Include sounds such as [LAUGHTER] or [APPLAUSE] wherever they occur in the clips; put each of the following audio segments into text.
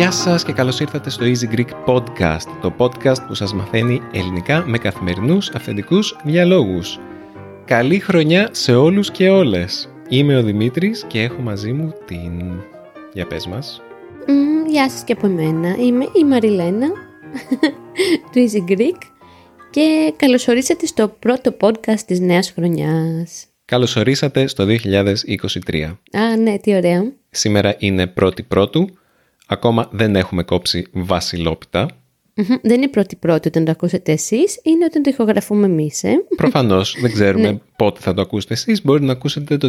Γεια σας και καλώς ήρθατε στο Easy Greek Podcast, το podcast που σας μαθαίνει ελληνικά με καθημερινούς αυθεντικούς διαλόγους. Καλή χρονιά σε όλους και όλες. Είμαι ο Δημήτρης και έχω μαζί μου την... Για πες μας. γεια σας και από μένα. Είμαι η Μαριλένα [LAUGHS] του Easy Greek και καλωσορίσατε στο πρώτο podcast της νέας χρονιάς. Καλωσορίσατε στο 2023. Α, ναι, τι ωραία. Σήμερα είναι πρώτη πρώτου. Ακόμα δεν έχουμε κόψει βασιλόπιτα. Δεν είναι πρώτη πρώτη όταν το ακούσετε εσείς, είναι όταν το ηχογραφούμε εμείς, ε; Προφανώς, [LAUGHS] δεν ξέρουμε ναι. πότε θα το ακούσετε εσείς, μπορεί να ακούσετε το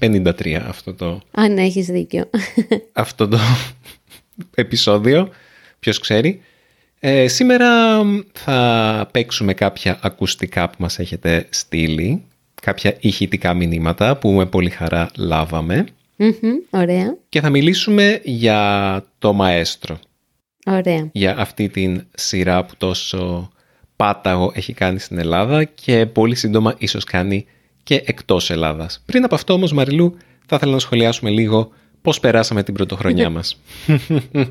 2053 αυτό το... Α, ναι, έχεις δίκιο. [LAUGHS] Αυτό το επεισόδιο, ποιος ξέρει. Ε, σήμερα θα παίξουμε κάποια ακουστικά που μας έχετε στείλει, κάποια ηχητικά μηνύματα που με πολύ χαρά λάβαμε ωραία. Και θα μιλήσουμε για το μαέστρο. Ωραία. Για αυτή την σειρά που τόσο πάταγο έχει κάνει στην Ελλάδα και πολύ σύντομα ίσως κάνει και εκτός Ελλάδας. Πριν από αυτό όμως Μαριλού θα ήθελα να σχολιάσουμε λίγο πώς περάσαμε την πρωτοχρονιά μας.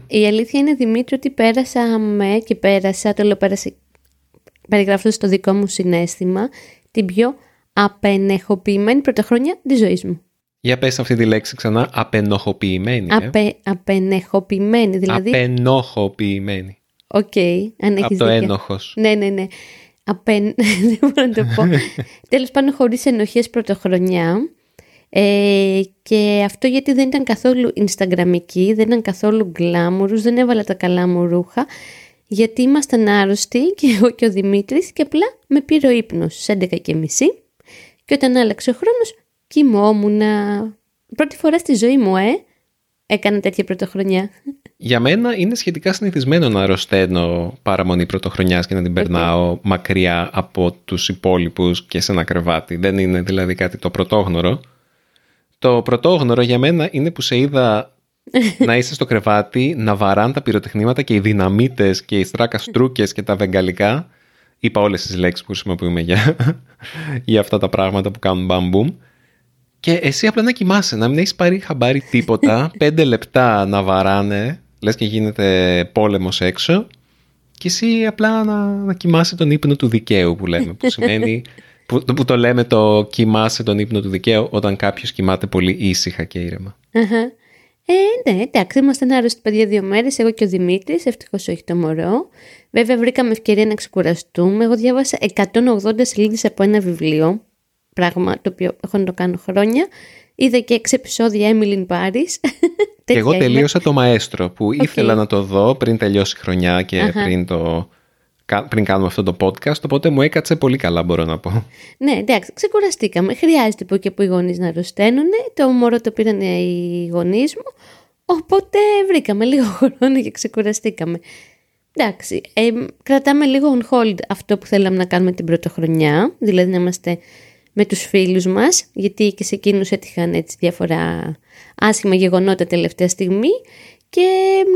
Η αλήθεια είναι Δημήτρη ότι πέρασαμε και πέρασα, το λέω πέρασε, περιγράφω στο δικό μου συναίσθημα, την πιο απενεχοποιημένη πρωτοχρονιά της ζωής μου. Για πες αυτή τη λέξη ξανά, απενοχοποιημένη. Ε. Απε, απενεχοποιημένη, δηλαδή. Απενοχοποιημένη. OK, okay, αν έχεις Από το ένοχος. Ναι, ναι, ναι. Απεν... [LAUGHS] δεν μπορώ να το πω. [LAUGHS] Τέλος πάντων, χωρίς ενοχές πρωτοχρονιά. Ε, και αυτό γιατί δεν ήταν καθόλου Instagramική, δεν ήταν καθόλου glamorous, δεν έβαλα τα καλά μου ρούχα, γιατί ήμασταν άρρωστοι και εγώ και ο Δημήτρης και απλά με πήρε ο ύπνος στις 11.30 και όταν άλλαξε ο χρόνος κοιμόμουν. Πρώτη φορά στη ζωή μου, ε, έκανα τέτοια πρωτοχρονιά. Για μένα είναι σχετικά συνηθισμένο να αρρωσταίνω παραμονή πρωτοχρονιάς και να την περνάω μακριά από τους υπόλοιπους και σε ένα κρεβάτι. Δεν είναι δηλαδή κάτι το πρωτόγνωρο. Το πρωτόγνωρο για μένα είναι που σε είδα [LAUGHS] να είσαι στο κρεβάτι, να βαράν τα πυροτεχνήματα και οι δυναμίτες και οι στράκαστρούκες και τα βεγγαλικά. Είπα όλες τις λέξεις που χρησιμοποιούμε για, [LAUGHS] για αυτά τα πράγματα που κάνουν μπαμπουμ. Και εσύ απλά να κοιμάσαι, να μην έχεις πάρει χαμπάρι τίποτα, [LAUGHS] πέντε λεπτά να βαράνε, λες και γίνεται πόλεμος έξω και εσύ απλά να, να κοιμάσαι τον ύπνο του δικαίου που λέμε, που σημαίνει, που, που το λέμε το κοιμάσαι τον ύπνο του δικαίου όταν κάποιος κοιμάται πολύ ήσυχα και ήρεμα. Ε, ναι, εντάξει, ήμασταν άρρωστοι παιδιά δύο μέρες, εγώ και ο Δημήτρης, ευτυχώς όχι το μωρό. Βέβαια, βρήκαμε ευκαιρία να ξεκουραστούμε. Εγώ διάβασα 180 σελίδες από ένα βιβλίο πράγμα το οποίο έχω να το κάνω χρόνια. Είδα και έξι επεισόδια Emily in Paris. [LAUGHS] και εγώ τελείωσα το Μαέστρο που ήθελα να το δω πριν τελειώσει η χρονιά και πριν, το, πριν κάνουμε αυτό το podcast, οπότε μου έκατσε πολύ καλά μπορώ να πω. Ναι, εντάξει, ξεκουραστήκαμε. Χρειάζεται που και που οι γονείς να αρρωσταίνουν. Το μωρό το πήραν οι γονείς μου. Οπότε βρήκαμε λίγο [LAUGHS] χρόνο και ξεκουραστήκαμε. Εντάξει, ε, κρατάμε λίγο on hold αυτό που θέλαμε να κάνουμε την πρωτοχρονιά, δηλαδή να είμαστε με τους φίλους μας, γιατί και σε εκείνους έτυχαν έτσι διάφορα άσχημα γεγονότα τελευταία στιγμή και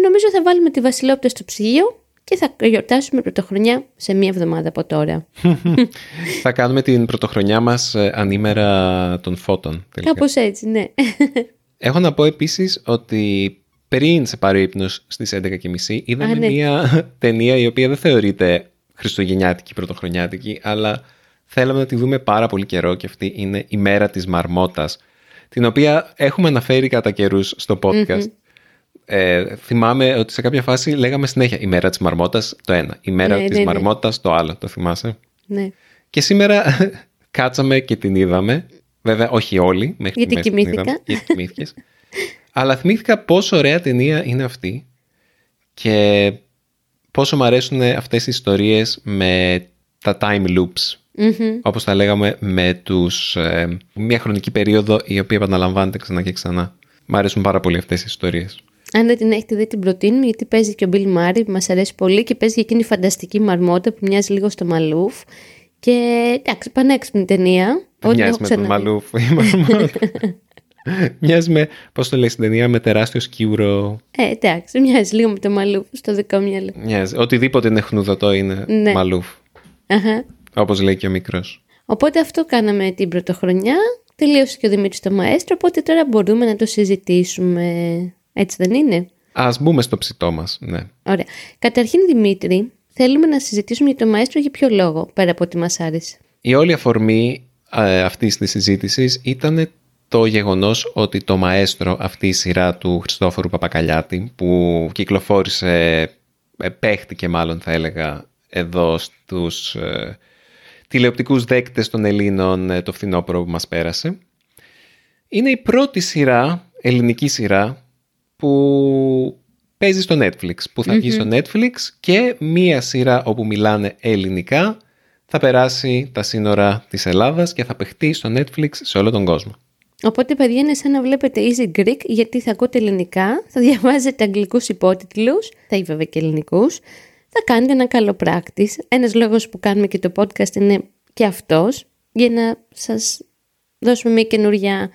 νομίζω θα βάλουμε τη Βασιλόπτα στο ψυγείο και θα γιορτάσουμε πρωτοχρονιά σε μία εβδομάδα από τώρα. [LAUGHS] θα κάνουμε την πρωτοχρονιά μας ε, ανήμερα των φώτων. Τελικά. Κάπως έτσι, ναι. [LAUGHS] Έχω να πω επίσης ότι πριν σε πάρει ύπνος στις 11.30 είδαμε ναι. μία [LAUGHS] ταινία η οποία δεν θεωρείται χριστουγεννιάτικη, πρωτοχρονιάτικη, αλλά θέλαμε να τη δούμε πάρα πολύ καιρό και αυτή είναι η μέρα της μαρμότας, την οποία έχουμε αναφέρει κατά καιρούς στο podcast. Ε, θυμάμαι ότι σε κάποια φάση λέγαμε συνέχεια η μέρα της μαρμότας το ένα, η μέρα ναι, της ναι, ναι. μαρμότας το άλλο, το θυμάσαι; Ναι. Και σήμερα [LAUGHS] κάτσαμε και την είδαμε, βέβαια όχι όλοι, μέχρι γιατί κοιμήθηκα. γιατί κοιμήθηκες. [LAUGHS] Αλλά θυμήθηκα πόσο ωραία ταινία είναι αυτή και πόσο μου αρέσουν αυτές οι ιστορίες με τα time loops mm όπως τα λέγαμε με τους, ε, μια χρονική περίοδο η οποία επαναλαμβάνεται ξανά και ξανά. Μ' αρέσουν πάρα πολύ αυτές οι ιστορίες. Αν δεν την έχετε δει την προτείνουμε γιατί παίζει και ο Μπιλ Μάρι που μας αρέσει πολύ και παίζει και εκείνη η φανταστική μαρμότα που μοιάζει λίγο στο Μαλούφ και εντάξει πανέξυπνη ταινία. Μοιάζει με τον Μαλούφ η [LAUGHS] μαρμότα. Μοιάζει με, πώς το λέει στην ταινία, με τεράστιο σκύουρο. Ε, εντάξει, μοιάζει λίγο με το μαλλούφ στο δικό μυαλό. Μοιάζει. Οτιδήποτε είναι χνουδωτό είναι Ναι. μαλούφ. Αχα. Όπως λέει και ο μικρός. Οπότε αυτό κάναμε την πρωτοχρονιά. Τελείωσε και ο Δημήτρης το μαέστρο, οπότε τώρα μπορούμε να το συζητήσουμε. Έτσι δεν είναι; Α μπούμε στο ψητό μας. Ναι. Ωραία. Καταρχήν, Δημήτρη, θέλουμε να συζητήσουμε για το μαέστρο για ποιο λόγο, πέρα από ότι μας άρεσε; Η όλη αφορμή ε, αυτής της συζήτησης ήταν το γεγονός ότι το μαέστρο αυτή η σειρά του Χριστόφορου Παπακαλιάτη που κυκλοφόρησε, ε, παίχτηκε μάλλον θα έλεγα εδώ στους ε, τηλεοπτικούς δέκτες των Ελλήνων ε, το φθινόπωρο που μας πέρασε είναι η πρώτη σειρά, ελληνική σειρά που παίζει στο Netflix, που θα βγει στο Netflix και μία σειρά όπου μιλάνε ελληνικά θα περάσει τα σύνορα της Ελλάδας και θα παιχτεί στο Netflix σε όλο τον κόσμο. Οπότε, παιδιά, είναι σαν να βλέπετε Easy Greek, γιατί θα ακούτε ελληνικά, θα διαβάζετε αγγλικούς υπότιτλους, θα έχει βέβαια και ελληνικούς, θα κάνετε ένα καλό practice. Ένας λόγος που κάνουμε και το podcast είναι και αυτός, για να σας δώσουμε μια καινούρια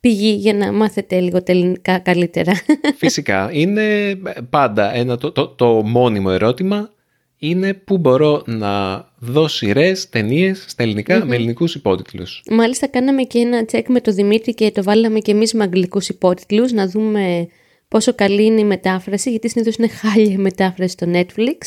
πηγή για να μάθετε λίγο τα ελληνικά καλύτερα. [LAUGHS] Φυσικά, είναι πάντα ένα, το, το, το μόνιμο ερώτημα είναι πού μπορώ να δω σειρές, ταινίες στα ελληνικα με ελληνικούς υπότιτλους. Μάλιστα κάναμε και ένα τσεκ με το Δημήτρη και το βάλαμε και εμείς με αγγλικούς υπότιτλους να δούμε πόσο καλή είναι η μετάφραση, γιατί συνήθως είναι χάλια η μετάφραση στο Netflix.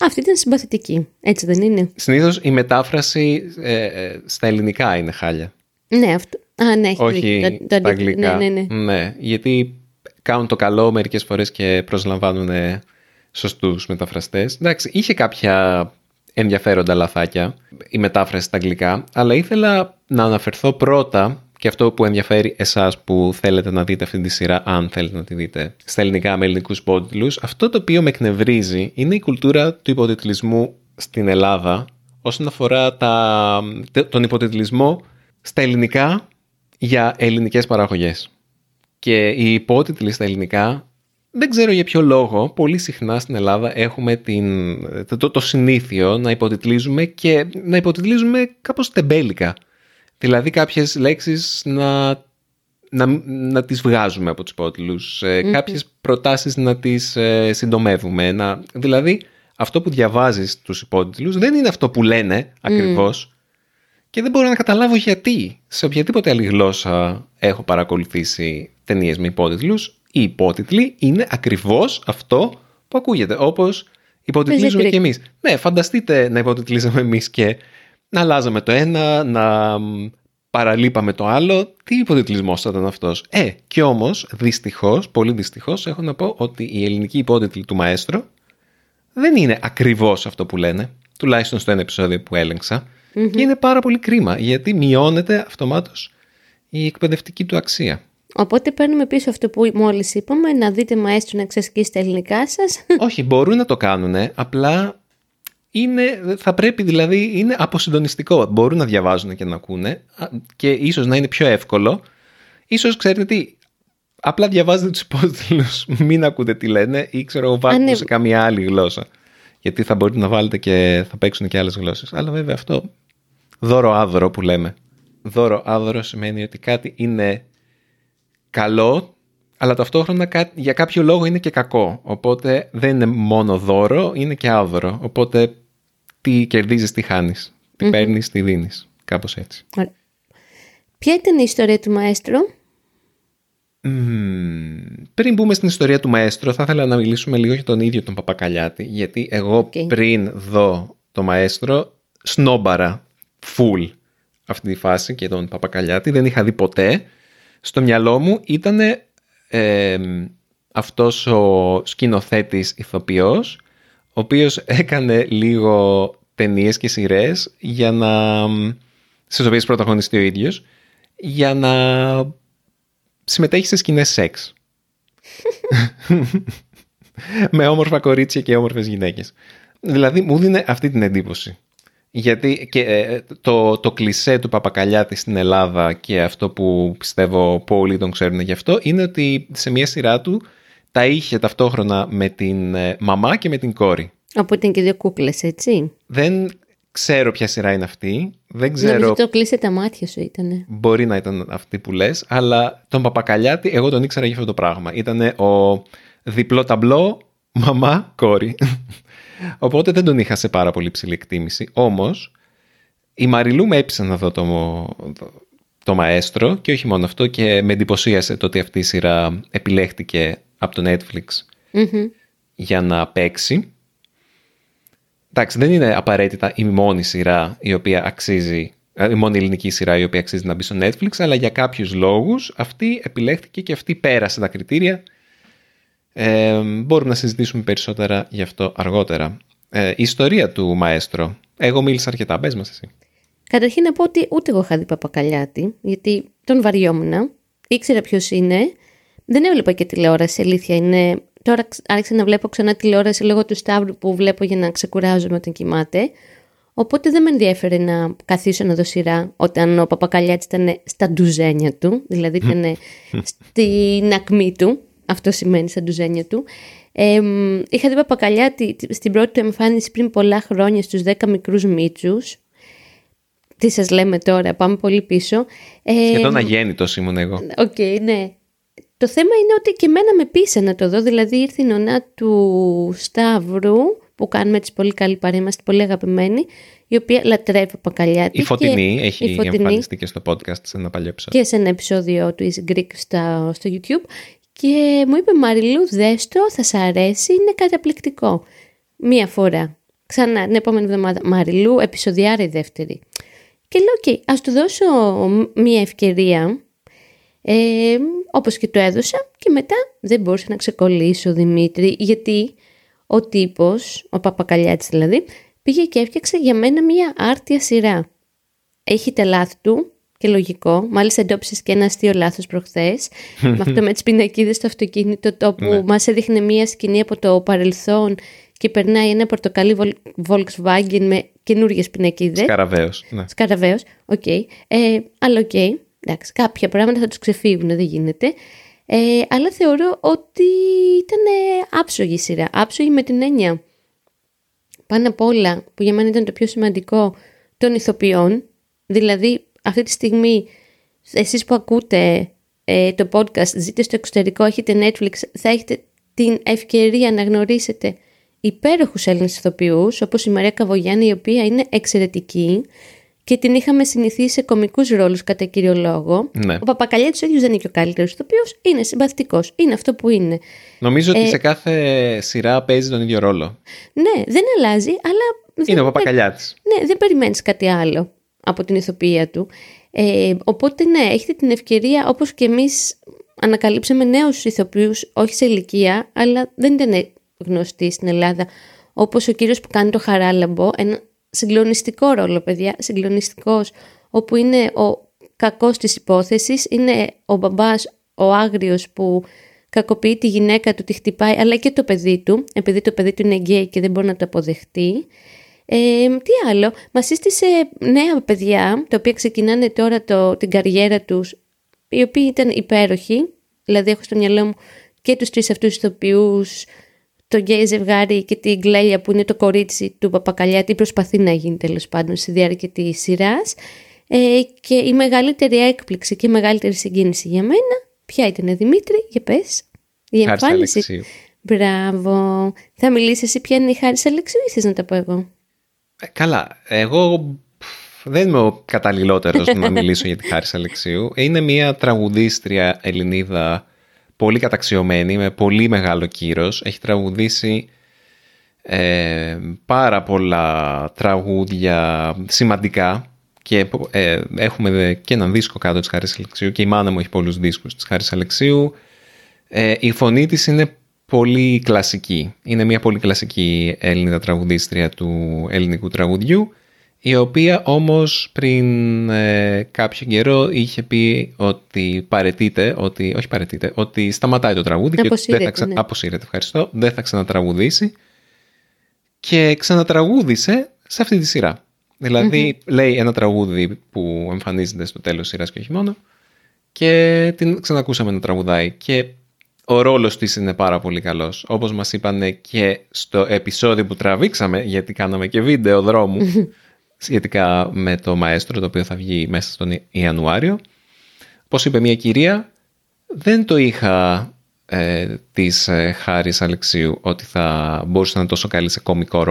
Αυτή ήταν συμπαθητική, έτσι δεν είναι; Συνήθως η μετάφραση ε, ε, στα ελληνικά είναι χάλια. Ναι, αυτό. Α, ναι, έχει Όχι δίκιο. Το- το στα αντίθετο. αγγλικά. Ναι, ναι, ναι. Ναι, γιατί κάνουν το καλό μερικές φορές και προσλαμβάνουν ε, σωστούς μεταφραστές. Εντάξει, είχε κάποια ενδιαφέροντα λαθάκια η μετάφραση στα αγγλικά, αλλά ήθελα να αναφερθώ πρώτα και αυτό που ενδιαφέρει εσάς που θέλετε να δείτε αυτή τη σειρά, αν θέλετε να τη δείτε στα ελληνικά με ελληνικούς υπότιτλους, αυτό το οποίο με εκνευρίζει είναι η κουλτούρα του υποτιτλισμού στην Ελλάδα όσον αφορά τα, τον υποτιτλισμό στα ελληνικά για ελληνικές παραγωγές. Και οι υπότιτλοι στα ελληνικά, δεν ξέρω για ποιο λόγο, πολύ συχνά στην Ελλάδα έχουμε την, το, το συνήθειο να υποτιτλίζουμε και να υποτιτλίζουμε κάπως τεμπέλικα. Δηλαδή κάποιες λέξεις να, να, να τις βγάζουμε από τους υπότιτλους, ε, κάποιες προτάσεις να τις ε, συντομεύουμε. Να, δηλαδή αυτό που διαβάζεις τους υπότιτλους δεν είναι αυτό που λένε ακριβώς και δεν μπορώ να καταλάβω γιατί. Σε οποιαδήποτε άλλη γλώσσα έχω παρακολουθήσει ταινίες με υπότιτλους, οι υπότιτλοι είναι ακριβώς αυτό που ακούγεται, όπως υποτιτλίζουμε Greek. και εμείς. Ναι, φανταστείτε να υποτιτλίζαμε εμείς και να αλλάζαμε το ένα, να μ, παραλείπαμε το άλλο. Τι υποτιτλισμός θα ήταν αυτός; Ε, και όμως, δυστυχώς, πολύ δυστυχώς, έχω να πω ότι η ελληνική υπότιτλη του Μαέστρο δεν είναι ακριβώς αυτό που λένε, τουλάχιστον στο ένα επεισόδιο που έλεγξα. Και είναι πάρα πολύ κρίμα, γιατί μειώνεται αυτομάτως η εκπαιδευτική του αξία. Οπότε παίρνουμε πίσω αυτό που μόλις είπαμε, να δείτε μαέστρο να εξασκήσει τα ελληνικά σας. Όχι, μπορούν να το κάνουν, απλά είναι, θα πρέπει δηλαδή, είναι αποσυντονιστικό. Μπορούν να διαβάζουν και να ακούνε α, και ίσως να είναι πιο εύκολο. Ίσως ξέρετε τι, απλά διαβάζετε τους υπότιτλους, [LAUGHS] μην ακούτε τι λένε ή ξέρω εγώ βάλτε ναι. το σε καμία άλλη γλώσσα. Γιατί θα μπορείτε να βάλετε και θα παίξουν και άλλες γλώσσες. Αλλά βέβαια αυτό δώρο άδωρο που λέμε. Δώρο άδωρο σημαίνει ότι κάτι είναι καλό, αλλά ταυτόχρονα κά- για κάποιο λόγο είναι και κακό. Οπότε δεν είναι μόνο δώρο, είναι και άδωρο. Οπότε τι κερδίζεις, τι χάνεις. Τι παίρνεις, τι δίνεις. Κάπως έτσι. Ωραία. Ποια ήταν η ιστορία του μαέστρο; Μμμ, Πριν μπούμε στην ιστορία του Μαέστρο, θα ήθελα να μιλήσουμε λίγο για τον ίδιο τον Παπακαλιάτη. Γιατί εγώ Οκ. πριν δω το Μαέστρο, σνόμπαρα full αυτή τη φάση και τον Παπακαλιάτη. Δεν είχα δει ποτέ. Στο μυαλό μου ήταν ε, αυτός ο σκηνοθέτης ηθοποιός, ο οποίος έκανε λίγο ταινίες και σειρές για να, στις οποίες πρωταγωνιστεί ο ίδιος, για να συμμετέχει σε σκηνές σεξ. [LAUGHS] με όμορφα κορίτσια και όμορφες γυναίκες. Δηλαδή μου δίνει αυτή την εντύπωση. Γιατί και ε, το, το κλισέ του Παπακαλιάτη στην Ελλάδα και αυτό που πιστεύω πολλοί τον ξέρουν γι' αυτό είναι ότι σε μια σειρά του τα είχε ταυτόχρονα με την ε, μαμά και με την κόρη. Όπου ήταν και δύο κούκλες, έτσι. Δεν ξέρω ποια σειρά είναι αυτή. Δεν Νομίζω ξέρω. το κλείσε τα μάτια σου ήτανε. Μπορεί να ήταν αυτή που λες, αλλά τον Παπακαλιάτη εγώ τον ήξερα για αυτό το πράγμα. Ήταν ο διπλό ταμπλό, μαμά, κόρη. Οπότε δεν τον είχα σε πάρα πολύ ψηλή εκτίμηση. Όμως, η Μαριλού με έπεισε να δω το, το, το μαέστρο και όχι μόνο αυτό και με εντυπωσίασε το ότι αυτή η σειρά επιλέχτηκε από το Netflix Μμμ. για να παίξει. Εντάξει, δεν είναι απαραίτητα η μόνη σειρά η οποία αξίζει, ε, η μόνη ελληνική σειρά η οποία αξίζει να μπει στο Netflix, αλλά για κάποιους λόγους αυτή επιλέχθηκε και αυτή πέρασε τα κριτήρια. Ε, μπορούμε να συζητήσουμε περισσότερα γι' αυτό αργότερα. Ε, η ιστορία του Μαέστρο. Εγώ μίλησα αρκετά. Πες μας εσύ. Καταρχήν να πω ότι ούτε εγώ είχα δει Παπακαλιάτη, γιατί τον βαριόμουν. Ήξερα ποιος είναι. Δεν έβλεπα και τηλεόραση, αλήθεια είναι. Τώρα ξ- άρχισα να βλέπω ξανά τηλεόραση λόγω του Σταύρου που βλέπω για να ξεκουράζομαι όταν κοιμάται. Οπότε δεν με ενδιαφέρε να καθίσω να δω σειρά όταν ο Παπακαλιάτης ήταν στα ντουζένια του, δηλαδή [LAUGHS] ήταν στην ακμή του, αυτό σημαίνει στα ντουζένια του. Ε, μ, είχα δει Παπακαλιάτη στην πρώτη του εμφάνιση πριν πολλά χρόνια στους 10 μικρούς μίτσους. Τι σας λέμε τώρα, πάμε πολύ πίσω. Ε, Σχεδόν αγέννητος ήμουν εγώ. Οκ, ναι. Το θέμα είναι ότι και εμένα με έπεισε να το δω. Δηλαδή ήρθε η νονά του Σταύρου που κάνουμε έτσι πολύ καλή παρέα, είμαστε πολύ αγαπημένοι, η οποία λατρεύει Παπακαλιάτη. Η Φωτεινή και- έχει η Φωτεινή εμφανιστεί και στο podcast σε ένα παλιό επεισόδιο. και σε ένα επεισόδιο του Easy Greek στο, στο YouTube και μου είπε Μαριλού δες το, θα σ' αρέσει, είναι καταπληκτικό. Μία φορά. Ξανά την επόμενη εβδομάδα Μαριλού, επεισοδιάρα η δεύτερη. Και λέω, οκ, ας του δώσω μία ευκαιρία, ε, όπως και το έδωσα και μετά δεν μπορούσα να ξεκολλήσω Δημήτρη, γιατί ο τύπος, ο Παπακαλιάτης δηλαδή, πήγε και έφτιαξε για μένα μία άρτια σειρά. Έχει τα λάθη του και λογικό. Μάλιστα εντόπισες και ένα αστείο λάθος προχθές. [LAUGHS] με αυτό με τις πινακίδες στο αυτοκίνητο, το που Ναι. μας έδειχνε μία σκηνή από το παρελθόν και περνάει ένα πορτοκαλί Vol- Volkswagen με καινούριες πινακίδες. Σκαραβαίος. Ναι. Σκαραβαίος, οκ. Ε, αλλά οκ. Εντάξει, κάποια πράγματα θα τους ξεφύγουν, δεν γίνεται. Ε, αλλά θεωρώ ότι ήταν άψογη η σειρά. Άψογη με την έννοια πάνω απ' όλα, που για μένα ήταν το πιο σημαντικό, των ηθοποιών. Δηλαδή, αυτή τη στιγμή, εσείς που ακούτε ε, το podcast, ζείτε στο εξωτερικό, έχετε Netflix, θα έχετε την ευκαιρία να γνωρίσετε υπέροχους Έλληνες ηθοποιούς, όπως η Μαρία Καβογιάννη, η οποία είναι εξαιρετική και την είχαμε συνηθίσει σε κομικούς ρόλους κατά κύριο λόγο. Ναι. Ο Παπακαλιάτης ο ίδιος δεν είναι και ο καλύτερος ηθοποιός, είναι συμπαθητικός, είναι αυτό που είναι. Νομίζω Ε, ότι σε κάθε σειρά παίζει τον ίδιο ρόλο. Ναι, δεν αλλάζει, αλλά... δεν Είναι ο Παπακαλιάτης. Ναι, δεν περιμένεις κάτι άλλο από την ηθοποιία του. Ε, οπότε ναι, έχετε την ευκαιρία, όπως και εμείς ανακαλύψαμε νέους ηθοποιούς, όχι σε ηλικία, αλλά δεν ήταν γνωστοί στην Ελλάδα. Όπως ο κύριος που κάνει το Χαράλαμπο, ένα συγκλονιστικό ρόλο, παιδιά, συγκλονιστικός, όπου είναι ο κακός της υπόθεσης, είναι ο μπαμπάς, ο άγριος που κακοποιεί τη γυναίκα του, τη χτυπάει, αλλά και το παιδί του, επειδή το παιδί του είναι γκέι και δεν μπορεί να το αποδεχτεί. Ε, τι άλλο, μας σύστησε νέα παιδιά, τα οποία ξεκινάνε τώρα το, την καριέρα τους, οι οποίοι ήταν υπέροχοι, δηλαδή έχω στο μυαλό μου και τους τρεις αυτούς ηθοποιούς, το γκέι ζευγάρι και την Γκλέλια που είναι το κορίτσι του Παπακαλιάτη, προσπαθεί να γίνει τέλος πάντων στη διάρκεια της σειράς. Ε, και η μεγαλύτερη έκπληξη και η μεγαλύτερη συγκίνηση για μένα, ποια ήταν Δημήτρη, για πες, η Χάρης εμφάνιση. Αλεξίου. Μπράβο. Θα μιλήσεις εσύ ποια είναι η Χάρης Αλεξίου ή θες να τα πω εγώ; Ε, Καλά, εγώ πφ, δεν είμαι ο καταλληλότερος να μιλήσω για τη Χάρης Αλεξίου. Είναι μια τραγουδίστρια Ελληνίδα πολύ καταξιωμένη, με πολύ μεγάλο κύρος. Έχει τραγουδήσει ε, πάρα πολλά τραγούδια σημαντικά και ε, έχουμε δε και έναν δίσκο κάτω της Χάρης Αλεξίου και η μάνα μου έχει πολλούς δίσκους της Χάρης Αλεξίου. Ε, η φωνή της είναι πολύ κλασική. Είναι μια πολύ κλασική Έλληνα τραγουδίστρια του ελληνικού τραγουδιού η οποία όμως πριν ε, κάποιο καιρό είχε πει ότι παρετείται, ότι, όχι παρετείται, ότι σταματάει το τραγούδι και ότι δεν θα Αποσύρεται, ξα... ναι. αποσύρεται, ευχαριστώ, δεν θα ξανατραγουδήσει και ξανατραγούδισε σε αυτή τη σειρά. δηλαδη λέει ένα τραγούδι που εμφανίζεται στο τέλος της σειράς και όχι μόνο και την ξανακούσαμε να τραγουδάει και ο ρόλος της είναι πάρα πολύ καλός. Όπως μας είπανε και στο επεισόδιο που τραβήξαμε, γιατί κάναμε και βίντεο δρόμου, [LAUGHS] σχετικά με το μαέστρο το οποίο θα βγει μέσα στον Ιανουάριο. Πώς είπε μια κυρία, δεν το είχα ε, της ε, Χάρης Αλεξίου ότι θα μπορούσε να είναι τόσο καλή σε κομικό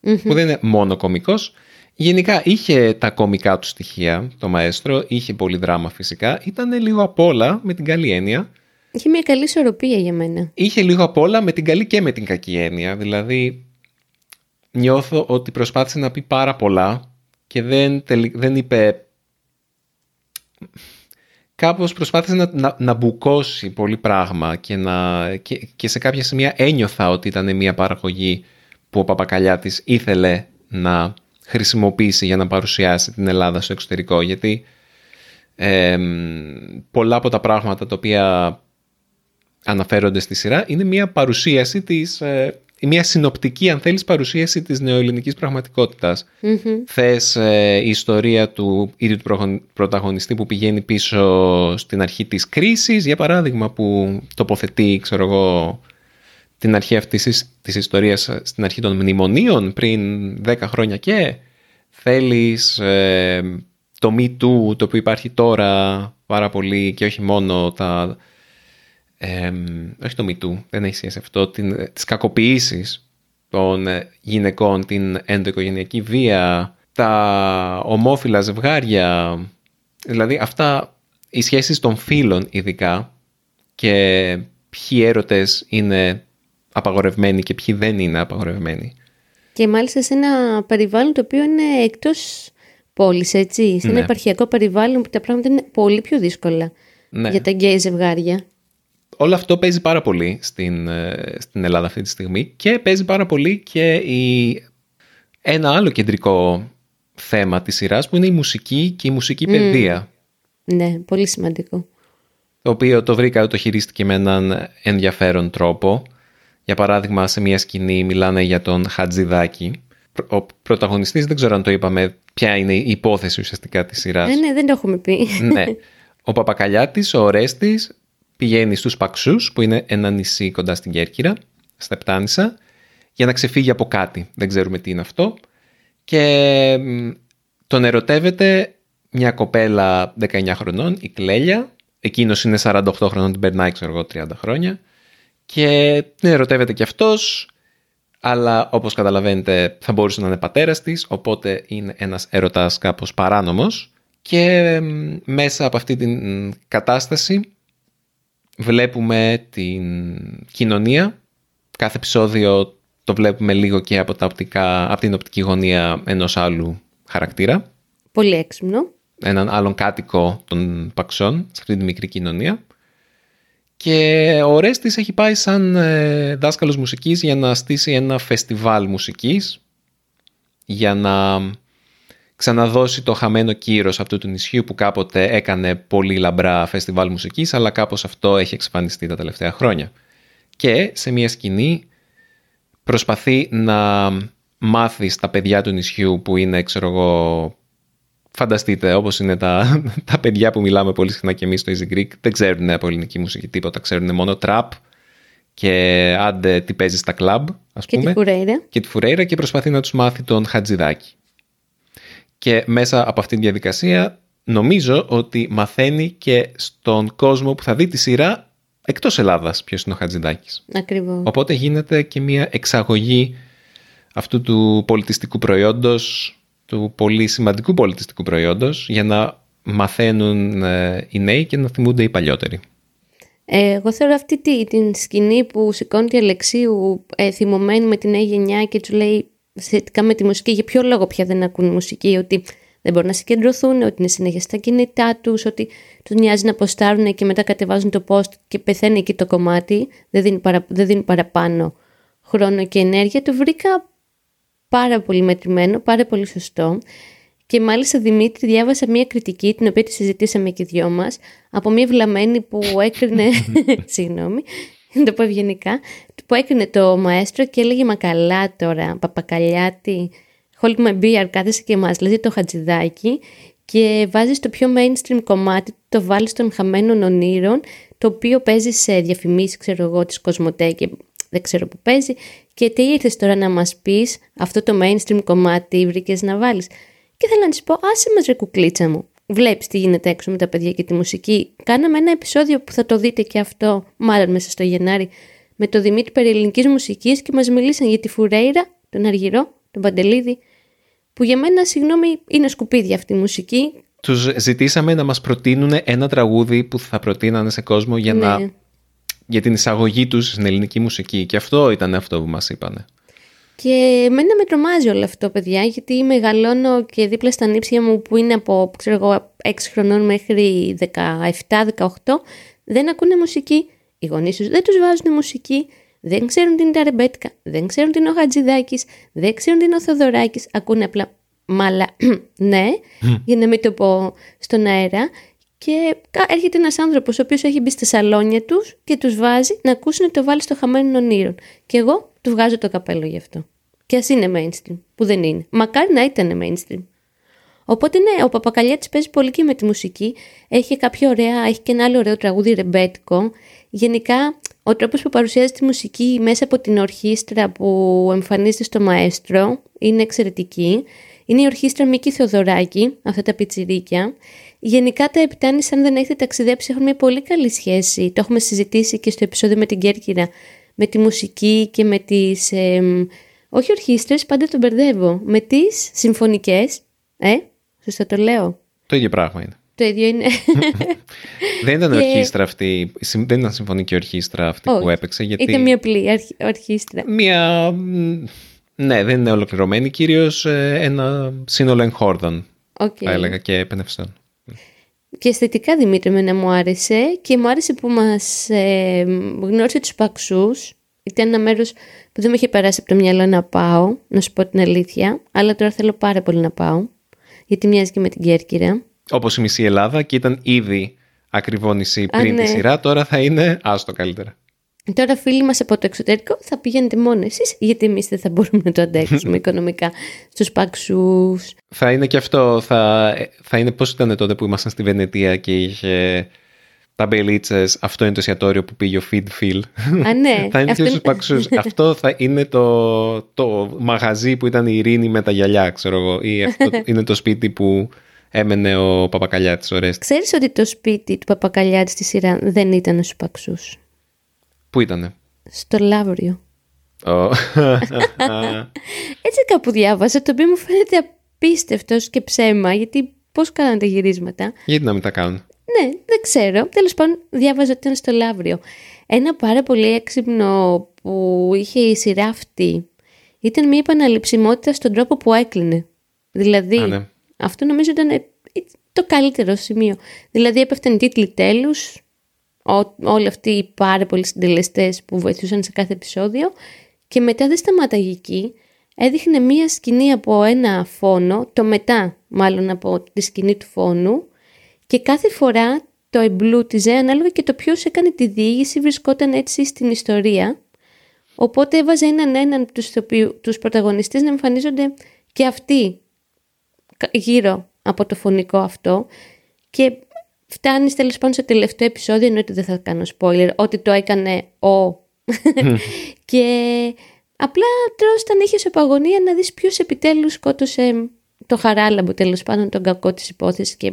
Που δεν είναι μόνο κομικός. Γενικά είχε τα κομικά του στοιχεία το μαέστρο, είχε πολύ δράμα φυσικά. Ήταν λίγο απ' όλα με την καλή έννοια. Είχε μια καλή ισορροπία για μένα. Είχε λίγο απ' όλα με την καλή και με την κακή έννοια. Δηλαδή νιώθω ότι προσπάθησε να πει πάρα πολλά και δεν, δεν είπε... Κάπως προσπάθησε να, να, να μπουκώσει πολύ πράγμα και, να, και, και σε κάποια σημεία ένιωθα ότι ήταν μια παραγωγή που ο Παπακαλιάτης ήθελε να χρησιμοποιήσει για να παρουσιάσει την Ελλάδα στο εξωτερικό γιατί πολλά από τα πράγματα τα οποία αναφέρονται στη σειρά είναι μια παρουσίαση της ε, μια συνοπτική, αν θέλεις, παρουσίαση της νεοελληνικής πραγματικότητας. Θες ε, η ιστορία του ίδιου του πρωταγωνιστή που πηγαίνει πίσω στην αρχή της κρίσης, για παράδειγμα, που τοποθετεί, ξέρω εγώ, την αρχή αυτής της ιστορίας στην αρχή των μνημονίων πριν 10 χρόνια και θέλεις ε, το Me Too, το που υπάρχει τώρα πάρα πολύ και όχι μόνο τα ε, όχι το μητού, δεν έχει σχέση αυτό, την, τις κακοποιήσεις των ε, γυναικών, την ενδοοικογενειακή βία, τα ομόφυλα ζευγάρια, δηλαδή αυτά οι σχέσεις των φίλων ειδικά και ποιοι έρωτες είναι απαγορευμένοι και ποιοι δεν είναι απαγορευμένοι. Και μάλιστα σε ένα περιβάλλον το οποίο είναι εκτός πόλης, έτσι. Σε ένα ναι. επαρχιακό περιβάλλον που τα πράγματα είναι πολύ πιο δύσκολα ναι. για τα γκέι ζευγάρια όλο αυτό παίζει πάρα πολύ στην, ε, στην Ελλάδα αυτή τη στιγμή και παίζει πάρα πολύ και η, ένα άλλο κεντρικό θέμα της σειράς που είναι η μουσική και η μουσική παιδεία. Ναι, πολύ σημαντικό. Το οποίο το βρήκα, το χειρίστηκε με έναν ενδιαφέρον τρόπο. Για παράδειγμα, σε μια σκηνή μιλάνε για τον Χατζηδάκη. Ο πρωταγωνιστής, δεν ξέρω αν το είπαμε, ποια είναι η υπόθεση ουσιαστικά της σειράς. Ναι, ναι, δεν το έχουμε πει. Ναι. [LAUGHS] Ο Παπακαλιάτης, ο Ορέστης, πηγαίνει στους Παξούς, που είναι ένα νησί κοντά στην Κέρκυρα, στα Επτάνησα, για να ξεφύγει από κάτι. Δεν ξέρουμε τι είναι αυτό. Και τον ερωτεύεται μια κοπέλα 19 χρονών, η Κλέλια. Εκείνος είναι 48 χρονών, την περνάει, ξέρω εγώ, 30 χρόνια. Και την ερωτεύεται και αυτός, αλλά όπως καταλαβαίνετε θα μπορούσε να είναι πατέρας της, οπότε είναι ένας ερωτάς κάπως παράνομος. Και μέσα από αυτή την κατάσταση βλέπουμε την κοινωνία. Κάθε επεισόδιο το βλέπουμε λίγο και από, τα οπτικά, από την οπτική γωνία ενός άλλου χαρακτήρα. Πολύ έξυπνο. Έναν άλλον κάτοικο των Παξών σε αυτή τη μικρή κοινωνία. Και ο Ρέστης έχει πάει σαν ε, δάσκαλος μουσικής για να στήσει ένα φεστιβάλ μουσικής για να ξαναδώσει το χαμένο κύρος αυτού του νησιού που κάποτε έκανε πολύ λαμπρά φεστιβάλ μουσικής αλλά κάπως αυτό έχει εξαφανιστεί τα τελευταία χρόνια. Και σε μια σκηνή προσπαθεί να μάθει στα παιδιά του νησιού που είναι ξέρω εγώ φανταστείτε όπως είναι τα, [LAUGHS] τα παιδιά που μιλάμε πολύ συχνά και εμείς στο Easy Greek δεν ξέρουν από ελληνική μουσική τίποτα, ξέρουν μόνο τραπ και άντε τι παίζεις στα κλαμπ ας και πούμε. Τη φουρέιρα. Και τη φουρέιρα και προσπαθεί να τους μάθει τον Χατζηδάκη. Και μέσα από αυτή τη διαδικασία νομίζω ότι μαθαίνει και στον κόσμο που θα δει τη σειρά εκτός Ελλάδας ποιος είναι ο Χατζηδάκης. Ακριβώς. Οπότε γίνεται και μια εξαγωγή αυτού του πολιτιστικού προϊόντος, του πολύ σημαντικού πολιτιστικού προϊόντος για να μαθαίνουν ε, οι νέοι και να θυμούνται οι παλιότεροι. Ε, εγώ θεωρώ αυτή τη, την σκηνή που σηκώνει τη Αλεξίου ε, θυμωμένη με την νέα γενιά και του λέει σχετικά με τη μουσική, για ποιο λόγο πια δεν ακούν μουσική, ότι δεν μπορούν να συγκεντρωθούν, ότι είναι συνέχεια στα κινητά τους, ότι τους νοιάζει να ποστάρουν και μετά κατεβάζουν το post και πεθαίνει εκεί το κομμάτι, δεν δίνει, παρα, δεν δίνει παραπάνω χρόνο και ενέργεια. Το βρήκα πάρα πολύ μετρημένο, πάρα πολύ σωστό. Και μάλιστα Δημήτρη διάβασα μια κριτική, την οποία τη συζητήσαμε και οι δυο μας, από μια βλαμμένη που έκρινε, [LAUGHS] συγγνώμη, [LAUGHS] να το πω ευγενικά, που έκρινε το μαέστρο και έλεγε «Μα καλά τώρα, παπακαλιάτη, hold my beer, κάθεσαι και μας λέει το χατζηδάκι και βάζεις το πιο mainstream κομμάτι, το βάλεις των χαμένων ονείρων, το οποίο παίζει σε διαφημίσεις, ξέρω εγώ, της Κοσμοτέ και δεν ξέρω που παίζει. Και τι ήρθες τώρα να μας πεις, αυτό το mainstream κομμάτι βρήκες να βάλεις. Και θέλω να της πω, άσε μας ρε κουκλίτσα μου. Βλέπεις τι γίνεται έξω με τα παιδιά και τη μουσική. Κάναμε ένα επεισόδιο που θα το δείτε και αυτό, μάλλον μέσα στο Γενάρη, με το Δημήτρη περί ελληνικής μουσικής και μας μιλήσαν για τη Φουρέιρα, τον Αργυρό, τον Παντελίδη, που για μένα, συγγνώμη, είναι σκουπίδια αυτή η μουσική. Τους ζητήσαμε να μας προτείνουν ένα τραγούδι που θα προτείνανε σε κόσμο για, Ναι. να... για την εισαγωγή τους στην ελληνική μουσική. Και αυτό ήταν αυτό που μας είπανε. Και εμένα με τρομάζει όλο αυτό, παιδιά, γιατί μεγαλώνω και δίπλα στα νύψια μου που είναι από, ξέρω εγώ, 6 χρονών μέχρι 17-18, δεν ακούνε μουσική. Οι γονείς τους δεν τους βάζουν μουσική, δεν ξέρουν την Ταρεμπέτικα, δεν ξέρουν την ο Χατζηδάκης, δεν ξέρουν την ο Θοδωράκης, ακούνε απλά μάλα, [CLEARS THROAT] ναι, [CLEARS THROAT] για να μην το πω στον αέρα. Και κα- έρχεται ένας άνθρωπος ο οποίος έχει μπει στα σαλόνια τους και τους βάζει να ακούσουν το βάλει στο χαμένο ονείρων. Και εγώ του βγάζω το καπέλο γι' αυτό. Και ας είναι mainstream, που δεν είναι. Μακάρι να ήταν mainstream. Οπότε ναι, ο Παπακαλιάτης παίζει πολύ και με τη μουσική. Έχει κάποια ωραία, έχει και ένα άλλο ωραίο τραγούδι ρεμπέτικο. Γενικά, ο τρόπος που παρουσιάζει τη μουσική μέσα από την ορχήστρα που εμφανίζεται στο μαέστρο είναι εξαιρετική. Είναι η ορχήστρα Μίκη Θεοδωράκη, αυτά τα πιτσιρίκια. Γενικά τα Επιτάνη, αν δεν έχετε ταξιδέψει, έχουν μια πολύ καλή σχέση. Το έχουμε συζητήσει και στο επεισόδιο με την Κέρκυρα. Με τη μουσική και με τις... εμ, όχι ορχήστρες, πάντα τον μπερδεύω. Με τις συμφωνικές. Ε, σωστά το λέω. Το ίδιο πράγμα είναι. Το ίδιο είναι. [LAUGHS] δεν ήταν Και- ορχήστρα αυτή, συμ- δεν ήταν συμφωνική ορχήστρα αυτή που Όχι. έπαιξε. Γιατί Ήταν μια απλή αρχ- ορχήστρα. Μια, μ, Ναι, δεν είναι ολοκληρωμένη. Κυρίως ένα σύνολο εγχόρδων, Οκ. θα έλεγα, και πνευστών. Και αισθητικά Δημήτρη με μου άρεσε και μου άρεσε που μας ε, γνώρισε τους Παξούς. Ήταν ένα μέρος που δεν με είχε περάσει από το μυαλό να πάω, να σου πω την αλήθεια, αλλά τώρα θέλω πάρα πολύ να πάω, γιατί μοιάζει και με την Κέρκυρα. Όπως η μισή Ελλάδα και ήταν ήδη ακριβό νησί Α, πριν ναι. τη σειρά, τώρα θα είναι άστο καλύτερα. Τώρα φίλοι μας από το εξωτερικό θα πηγαίνετε μόνο εσείς, γιατί εμείς δεν θα μπορούμε να το αντέξουμε [LAUGHS] οικονομικά στους Παξούς. Θα είναι και αυτό, θα, θα είναι πώς ήταν τότε που ήμασταν στη Βενετία και είχε ταμπελίτσες, αυτό είναι το εστιατόριο που πήγε ο Feed Phil. Α, ναι. [LAUGHS] θα είναι Αυτό και στους παξούς. [LAUGHS] αυτό θα είναι το, το μαγαζί που ήταν η Ειρήνη με τα γυαλιά, ξέρω εγώ. Ή αυτό είναι το σπίτι που έμενε ο Παπακαλιάτης, ο Ρέστης. Ξέρεις ότι το σπίτι του Παπακαλιάτη στη σειρά δεν ήταν στους Παξούς; Πού ήτανε; Στο Λαύριο. Ο- [LAUGHS] Έτσι κάπου διάβασα, το οποίο μου φαίνεται απίστευτος και ψέμα, γιατί πώς κάνατε γυρίσματα. Γιατί να μην τα κάνουν; Ναι, δεν ξέρω. Τέλος πάντων, διάβαζα ότι ήταν στο Λαύριο. Ένα πάρα πολύ έξυπνο που είχε η σειρά αυτή ήταν μια επαναληψιμότητα στον τρόπο που έκλεινε. Δηλαδή, Α, ναι. αυτό νομίζω ήταν ε, το καλύτερο σημείο. Δηλαδή, έπεφταν τίτλοι τέλους, ό- όλοι αυτοί οι πάρα πολλοί συντελεστές που βοηθούσαν σε κάθε επεισόδιο και μετά δεν σταμάταγε εκεί. Έδειχνε μία σκηνή από ένα φόνο, το μετά μάλλον από τη σκηνή του φόνου και κάθε φορά το εμπλούτιζε ανάλογα και το ποιος έκανε τη διήγηση βρισκόταν έτσι στην ιστορία. Οπότε έβαζε έναν έναν τους, ηθοποιού- τους πρωταγωνιστές να εμφανίζονται και αυτοί κα- γύρω από το φωνικό αυτό και φτάνεις τέλος πάντων στο τελευταίο επεισόδιο εννοείται δεν θα κάνω spoiler ότι το έκανε ο [LAUGHS] και απλά τρως τα νύχια σε παγωνία να δεις ποιος επιτέλους σκότωσε το χαράλαμπο τέλος πάντων τον κακό της υπόθεσης και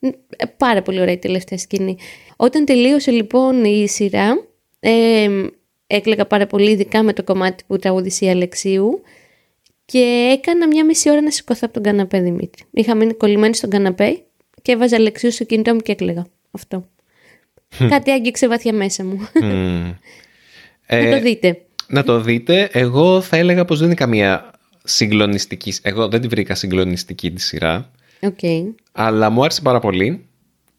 ε, πάρα πολύ ωραία η τελευταία σκηνή. Όταν τελείωσε λοιπόν η σειρά, ε, έκλαιγα πάρα πολύ ειδικά με το κομμάτι που τραγούδισε η Αλεξίου και έκανα μια μισή ώρα να σηκωθώ από τον καναπέ Δημήτρη. Είχα μείνει κολλημένη στον καναπέ και έβαζα Αλεξίου στο κινητό μου και έκλαιγα. Αυτό. Κάτι άγγιξε βαθιά μέσα μου. Μμμ. [LAUGHS] Να Ε, το δείτε. να το δείτε. Εγώ θα έλεγα πως δεν είναι καμία συγκλονιστική. Εγώ δεν τη βρήκα συγκλονιστική τη σειρά. Οκ. Αλλά μου άρεσε πάρα πολύ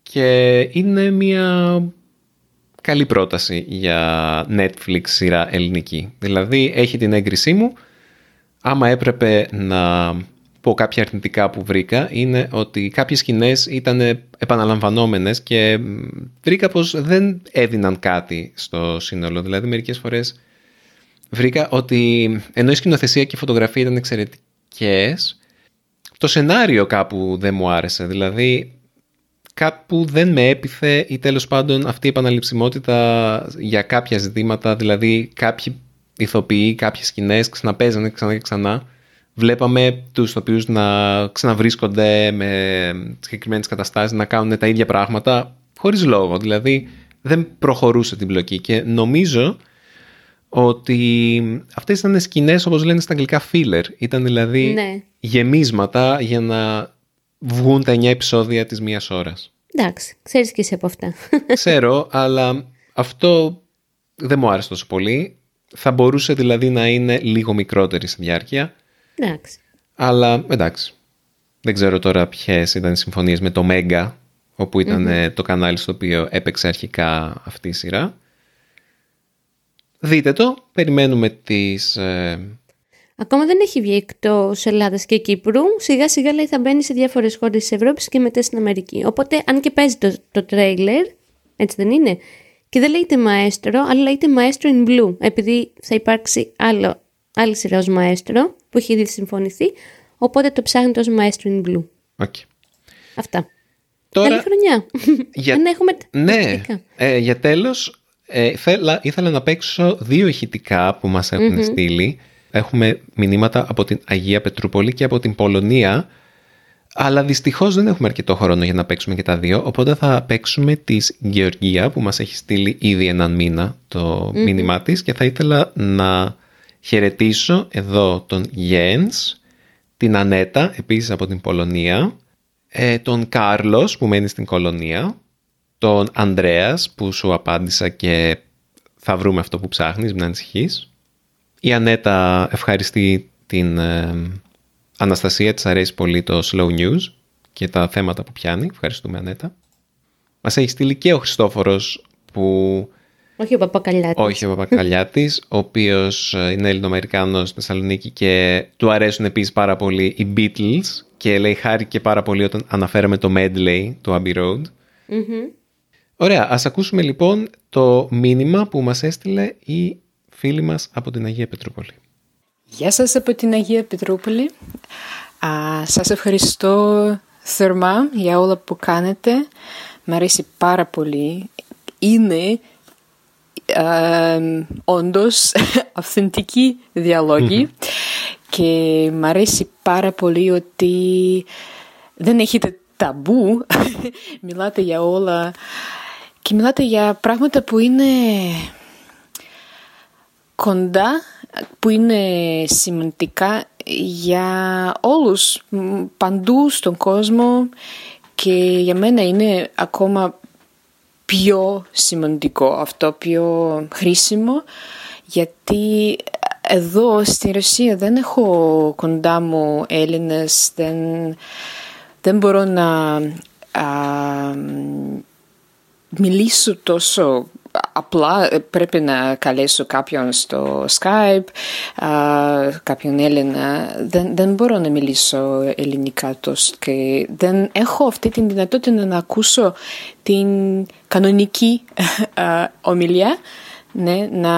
και είναι μια καλή πρόταση για Netflix σειρά ελληνική. Δηλαδή έχει την έγκρισή μου. Άμα έπρεπε να πω κάποια αρνητικά που βρήκα είναι ότι κάποιες σκηνές ήταν επαναλαμβανόμενες και μ, βρήκα πως δεν έδιναν κάτι στο σύνολο. Δηλαδή μερικές φορές βρήκα ότι ενώ η σκηνοθεσία και η φωτογραφία ήταν εξαιρετικές το σενάριο κάπου δεν μου άρεσε. Δηλαδή, κάπου δεν με έπιθε ή τέλος πάντων αυτή η επαναληψιμότητα για κάποια ζητήματα, δηλαδή κάποιοι ηθοποιοί, κάποιες σκηνές ξαναπέζανε ξανά και ξανά. Βλέπαμε τους ηθοποιούς να ξαναβρίσκονται με συγκεκριμένες καταστάσεις, να κάνουν τα ίδια πράγματα χωρίς λόγο. Δηλαδή δεν προχωρούσε την πλοκή και νομίζω ότι αυτές ήταν σκηνές όπως λένε στα αγγλικά filler. Ήταν δηλαδή Ναι. γεμίσματα για να βγουν τα 9 επεισόδια της μίας ώρας. Εντάξει, ξέρεις και εσύ από αυτά. Ξέρω, αλλά αυτό δεν μου άρεσε τόσο πολύ. Θα μπορούσε δηλαδή να είναι λίγο μικρότερη στη διάρκεια. Εντάξει. Αλλά εντάξει. Δεν ξέρω τώρα ποιες ήταν οι συμφωνίες με το Mega, όπου ήταν ε, το κανάλι στο οποίο έπαιξε αρχικά αυτή η σειρά. Δείτε το. Περιμένουμε τις... ε, Ακόμα δεν έχει βγει εκτός Ελλάδας και Κύπρου. Σιγά σιγά λέει θα μπαίνει σε διάφορες χώρες της Ευρώπης και μετά στην Αμερική. Οπότε, αν και παίζει το, το τρέιλερ, έτσι δεν είναι, και δεν λέγεται Μαέστρο, αλλά λέγεται Μαέστρο in Blue, επειδή θα υπάρξει άλλο, άλλη σειρά ως Μαέστρο που έχει ήδη συμφωνηθεί. Οπότε το ψάχνετε ως Maestro in Blue. OK. Αυτά. Τώρα, Καλή χρονιά. [LAUGHS] Για- Αν έχουμε τα Ναι, ηχητικά. ε, για τέλος ε, θέλα, ήθελα να παίξω δύο ηχητικά που μας έχουν στείλει. Έχουμε μηνύματα από την Αγία Πετρούπολη και από την Πολωνία, αλλά δυστυχώς δεν έχουμε αρκετό χρόνο για να παίξουμε και τα δύο, οπότε θα παίξουμε της Γεωργία που μας έχει στείλει ήδη έναν μήνα το μήνυμά της και θα ήθελα να χαιρετήσω εδώ τον Γιένς, την Ανέτα επίσης από την Πολωνία, ε, τον Κάρλος που μένει στην Κολονία, τον Ανδρέας που σου απάντησα και θα βρούμε αυτό που ψάχνεις, μην ανησυχείς. Η Ανέτα ευχαριστεί την ε, Αναστασία, της αρέσει πολύ το slow news και τα θέματα που πιάνει. Ευχαριστούμε Ανέτα. Μας έχει στείλει και ο Χριστόφορος που Όχι ο Παπακαλιάτης. όχι ο Παπακαλιάτης, ο οποίος ε, είναι Ελληνοαμερικάνος στη Θεσσαλονίκη και του αρέσουν επίσης πάρα πολύ οι Beatles και λέει χάρηκε πάρα πολύ όταν αναφέραμε το medley του Abbey Road. Ωραία, ας ακούσουμε λοιπόν το μήνυμα που μας έστειλε η φίλη μας από την Αγία Πετρούπολη. Γεια σας από την Αγία Πετρούπολη. Α, σας ευχαριστώ θερμά για όλα που κάνετε. Μ' αρέσει πάρα πολύ. Είναι ε, όντως [LAUGHS] αυθεντικοί διαλόγοι και μ' αρέσει πάρα πολύ ότι δεν έχετε ταμπού. [LAUGHS] μιλάτε για όλα και μιλάτε για πράγματα που είναι κοντά που είναι σημαντικά για όλους μ, παντού στον κόσμο και για μένα είναι ακόμα πιο σημαντικό αυτό, πιο χρήσιμο γιατί εδώ στη Ρωσία δεν έχω κοντά μου Έλληνες, δεν, δεν μπορώ να α, μιλήσω τόσο απλά πρέπει να καλέσω κάποιον στο Skype, α, κάποιον Έλληνα. Δεν, δεν μπορώ να μιλήσω ελληνικά τόσο και δεν έχω αυτή την δυνατότητα να ακούσω την κανονική α, [LAUGHS] ομιλία, ναι, να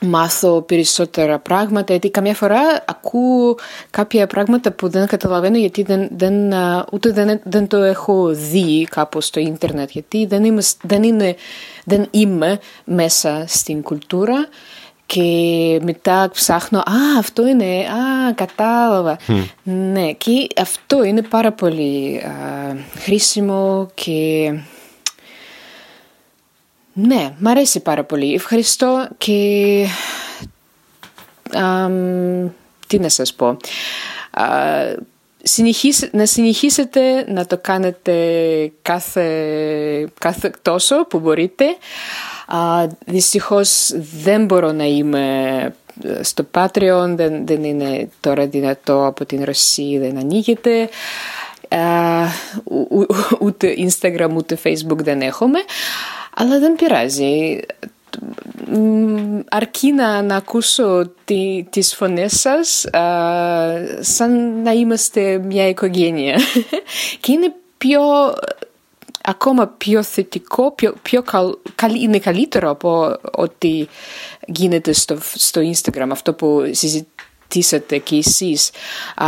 μάθω περισσότερα πράγματα γιατί καμιά φορά ακούω κάποια πράγματα που δεν καταλαβαίνω γιατί δεν, δεν, α, ούτε δεν, δεν το έχω δει κάπου στο ίντερνετ γιατί δεν είμαι, δεν, είναι, δεν είμαι μέσα στην κουλτούρα και μετά ψάχνω, α, αυτό είναι, α, κατάλαβα. Ναι, και αυτό είναι πάρα πολύ α, χρήσιμο και ναι, μ' αρέσει πάρα πολύ. Ευχαριστώ και αμ, τι να σας πω. Α, συνεχίσε- να συνεχίσετε να το κάνετε κάθε, κάθε τόσο που μπορείτε. Α, δυστυχώς δεν μπορώ να είμαι στο Patreon, δεν, δεν είναι τώρα δυνατό από την Ρωσία, δεν ανοίγεται. Α, ου- ου- ούτε Instagram ούτε Facebook δεν έχουμε. Αλλά δεν πειράζει. Μ, Αρκεί να, να ακούσω τι, τις φωνές σας α, σαν να είμαστε μια οικογένεια. [LAUGHS] Και είναι πιο, ακόμα πιο θετικό, πιο, πιο καλ, καλ- είναι καλύτερο από ό,τι γίνεται στο, στο Instagram, αυτό που συζητήσατε και εσείς. Α,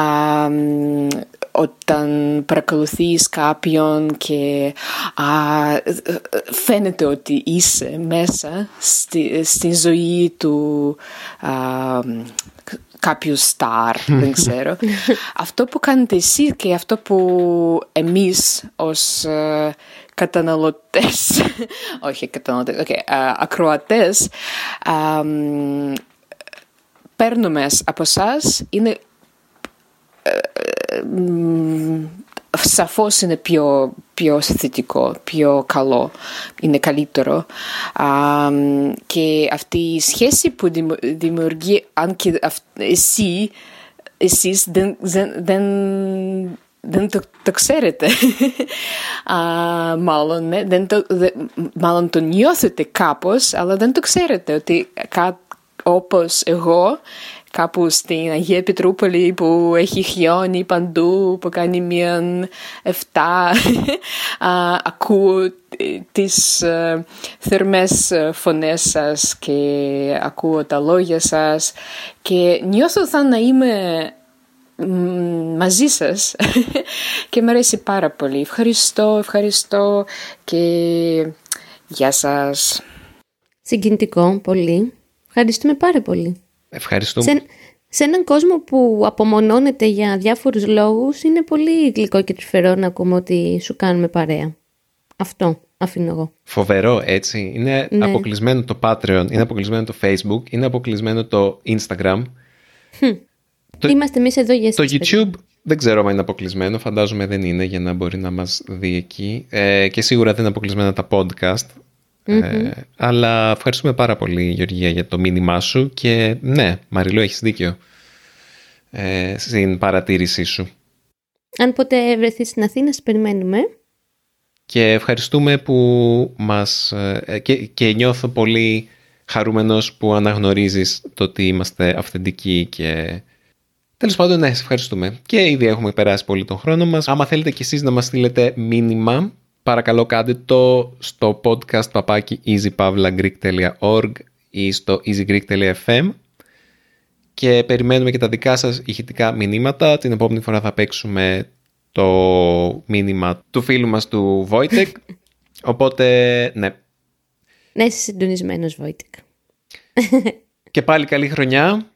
μ, όταν παρακολουθείς κάποιον και α, φαίνεται ότι είσαι μέσα στη, στη ζωή του α, κάποιου στάρ, δεν ξέρω. [LAUGHS] αυτό που κάνετε εσείς και αυτό που εμείς ως uh, καταναλωτές, [LAUGHS] όχι καταναλωτές, okay, uh, ακροατές, um, παίρνουμε από εσάς είναι σαφώς είναι πιο, πιο θετικό, πιο καλό, είναι καλύτερο. και αυτή η σχέση που δημιουργεί, αν και εσύ, εσείς δεν, δεν, δεν το, το ξέρετε. [LAUGHS] μάλλον, ναι, δεν το, μάλλον το νιώθετε κάπως, αλλά δεν το ξέρετε ότι κά, όπως εγώ κάπου στην Αγία Πετρούπολη που έχει χιόνι παντού, που κάνει μείον 7, [LAUGHS] ακούω τις ε, θερμές φωνές σας και ακούω τα λόγια σας και νιώθω σαν να είμαι μαζί σας [LAUGHS] και μου αρέσει πάρα πολύ. Ευχαριστώ, ευχαριστώ και γεια σας. Συγκινητικό, πολύ. Ευχαριστούμε πάρα πολύ. Ευχαριστούμε. Σε, σε έναν κόσμο που απομονώνεται για διάφορους λόγους είναι πολύ γλυκό και τρυφερό να ακούμε ότι σου κάνουμε παρέα. Αυτό αφήνω εγώ. Φοβερό έτσι. Είναι ναι. αποκλεισμένο το Patreon, είναι αποκλεισμένο το Facebook, είναι αποκλεισμένο το Instagram. Το... Είμαστε εμείς εδώ για Το YouTube δεν ξέρω αν είναι αποκλεισμένο, φαντάζομαι δεν είναι για να μπορεί να μας δει εκεί. Ε, και σίγουρα δεν είναι αποκλεισμένα τα podcast. Ε, αλλά ευχαριστούμε πάρα πολύ Γεωργία για το μήνυμά σου και ναι, Μαριλού έχεις δίκιο ε, στην παρατήρησή σου. Αν ποτέ βρεθείς στην Αθήνα, σε περιμένουμε. Και ευχαριστούμε που μας... Ε, και, και νιώθω πολύ χαρούμενος που αναγνωρίζεις το ότι είμαστε αυθεντικοί και... Τέλος πάντων, ναι, σε ευχαριστούμε. Και ήδη έχουμε περάσει πολύ τον χρόνο μας. Άμα θέλετε κι εσείς να μας στείλετε μήνυμα παρακαλώ κάντε το στο podcast παπάκι easypavlagreek.org ή στο easygreek.fm και περιμένουμε και τα δικά σας ηχητικά μηνύματα. Την επόμενη φορά θα παίξουμε το μήνυμα του φίλου μας του Βόιτεκ. [LAUGHS] Οπότε, ναι. Ναι, είσαι συντονισμένος Βόιτεκ. και πάλι καλή χρονιά.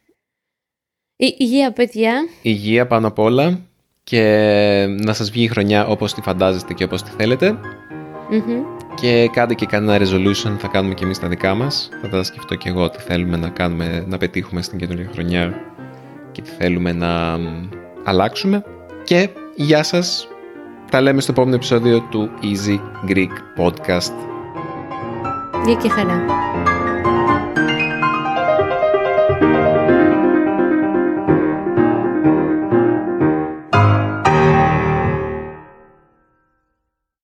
Η, υγεία, παιδιά. Υγεία πάνω απ' όλα και να σας βγει η χρονιά όπως τη φαντάζεστε και όπως τη θελετε και κάντε και κανένα resolution, θα κάνουμε και εμείς τα δικά μας. Θα τα σκεφτώ και εγώ τι θέλουμε να κάνουμε, να πετύχουμε στην καινούργια χρονιά και τι θέλουμε να αλλάξουμε. Και γεια σας. Τα λέμε στο επόμενο επεισόδιο του Easy Greek Podcast. Γεια και χαρά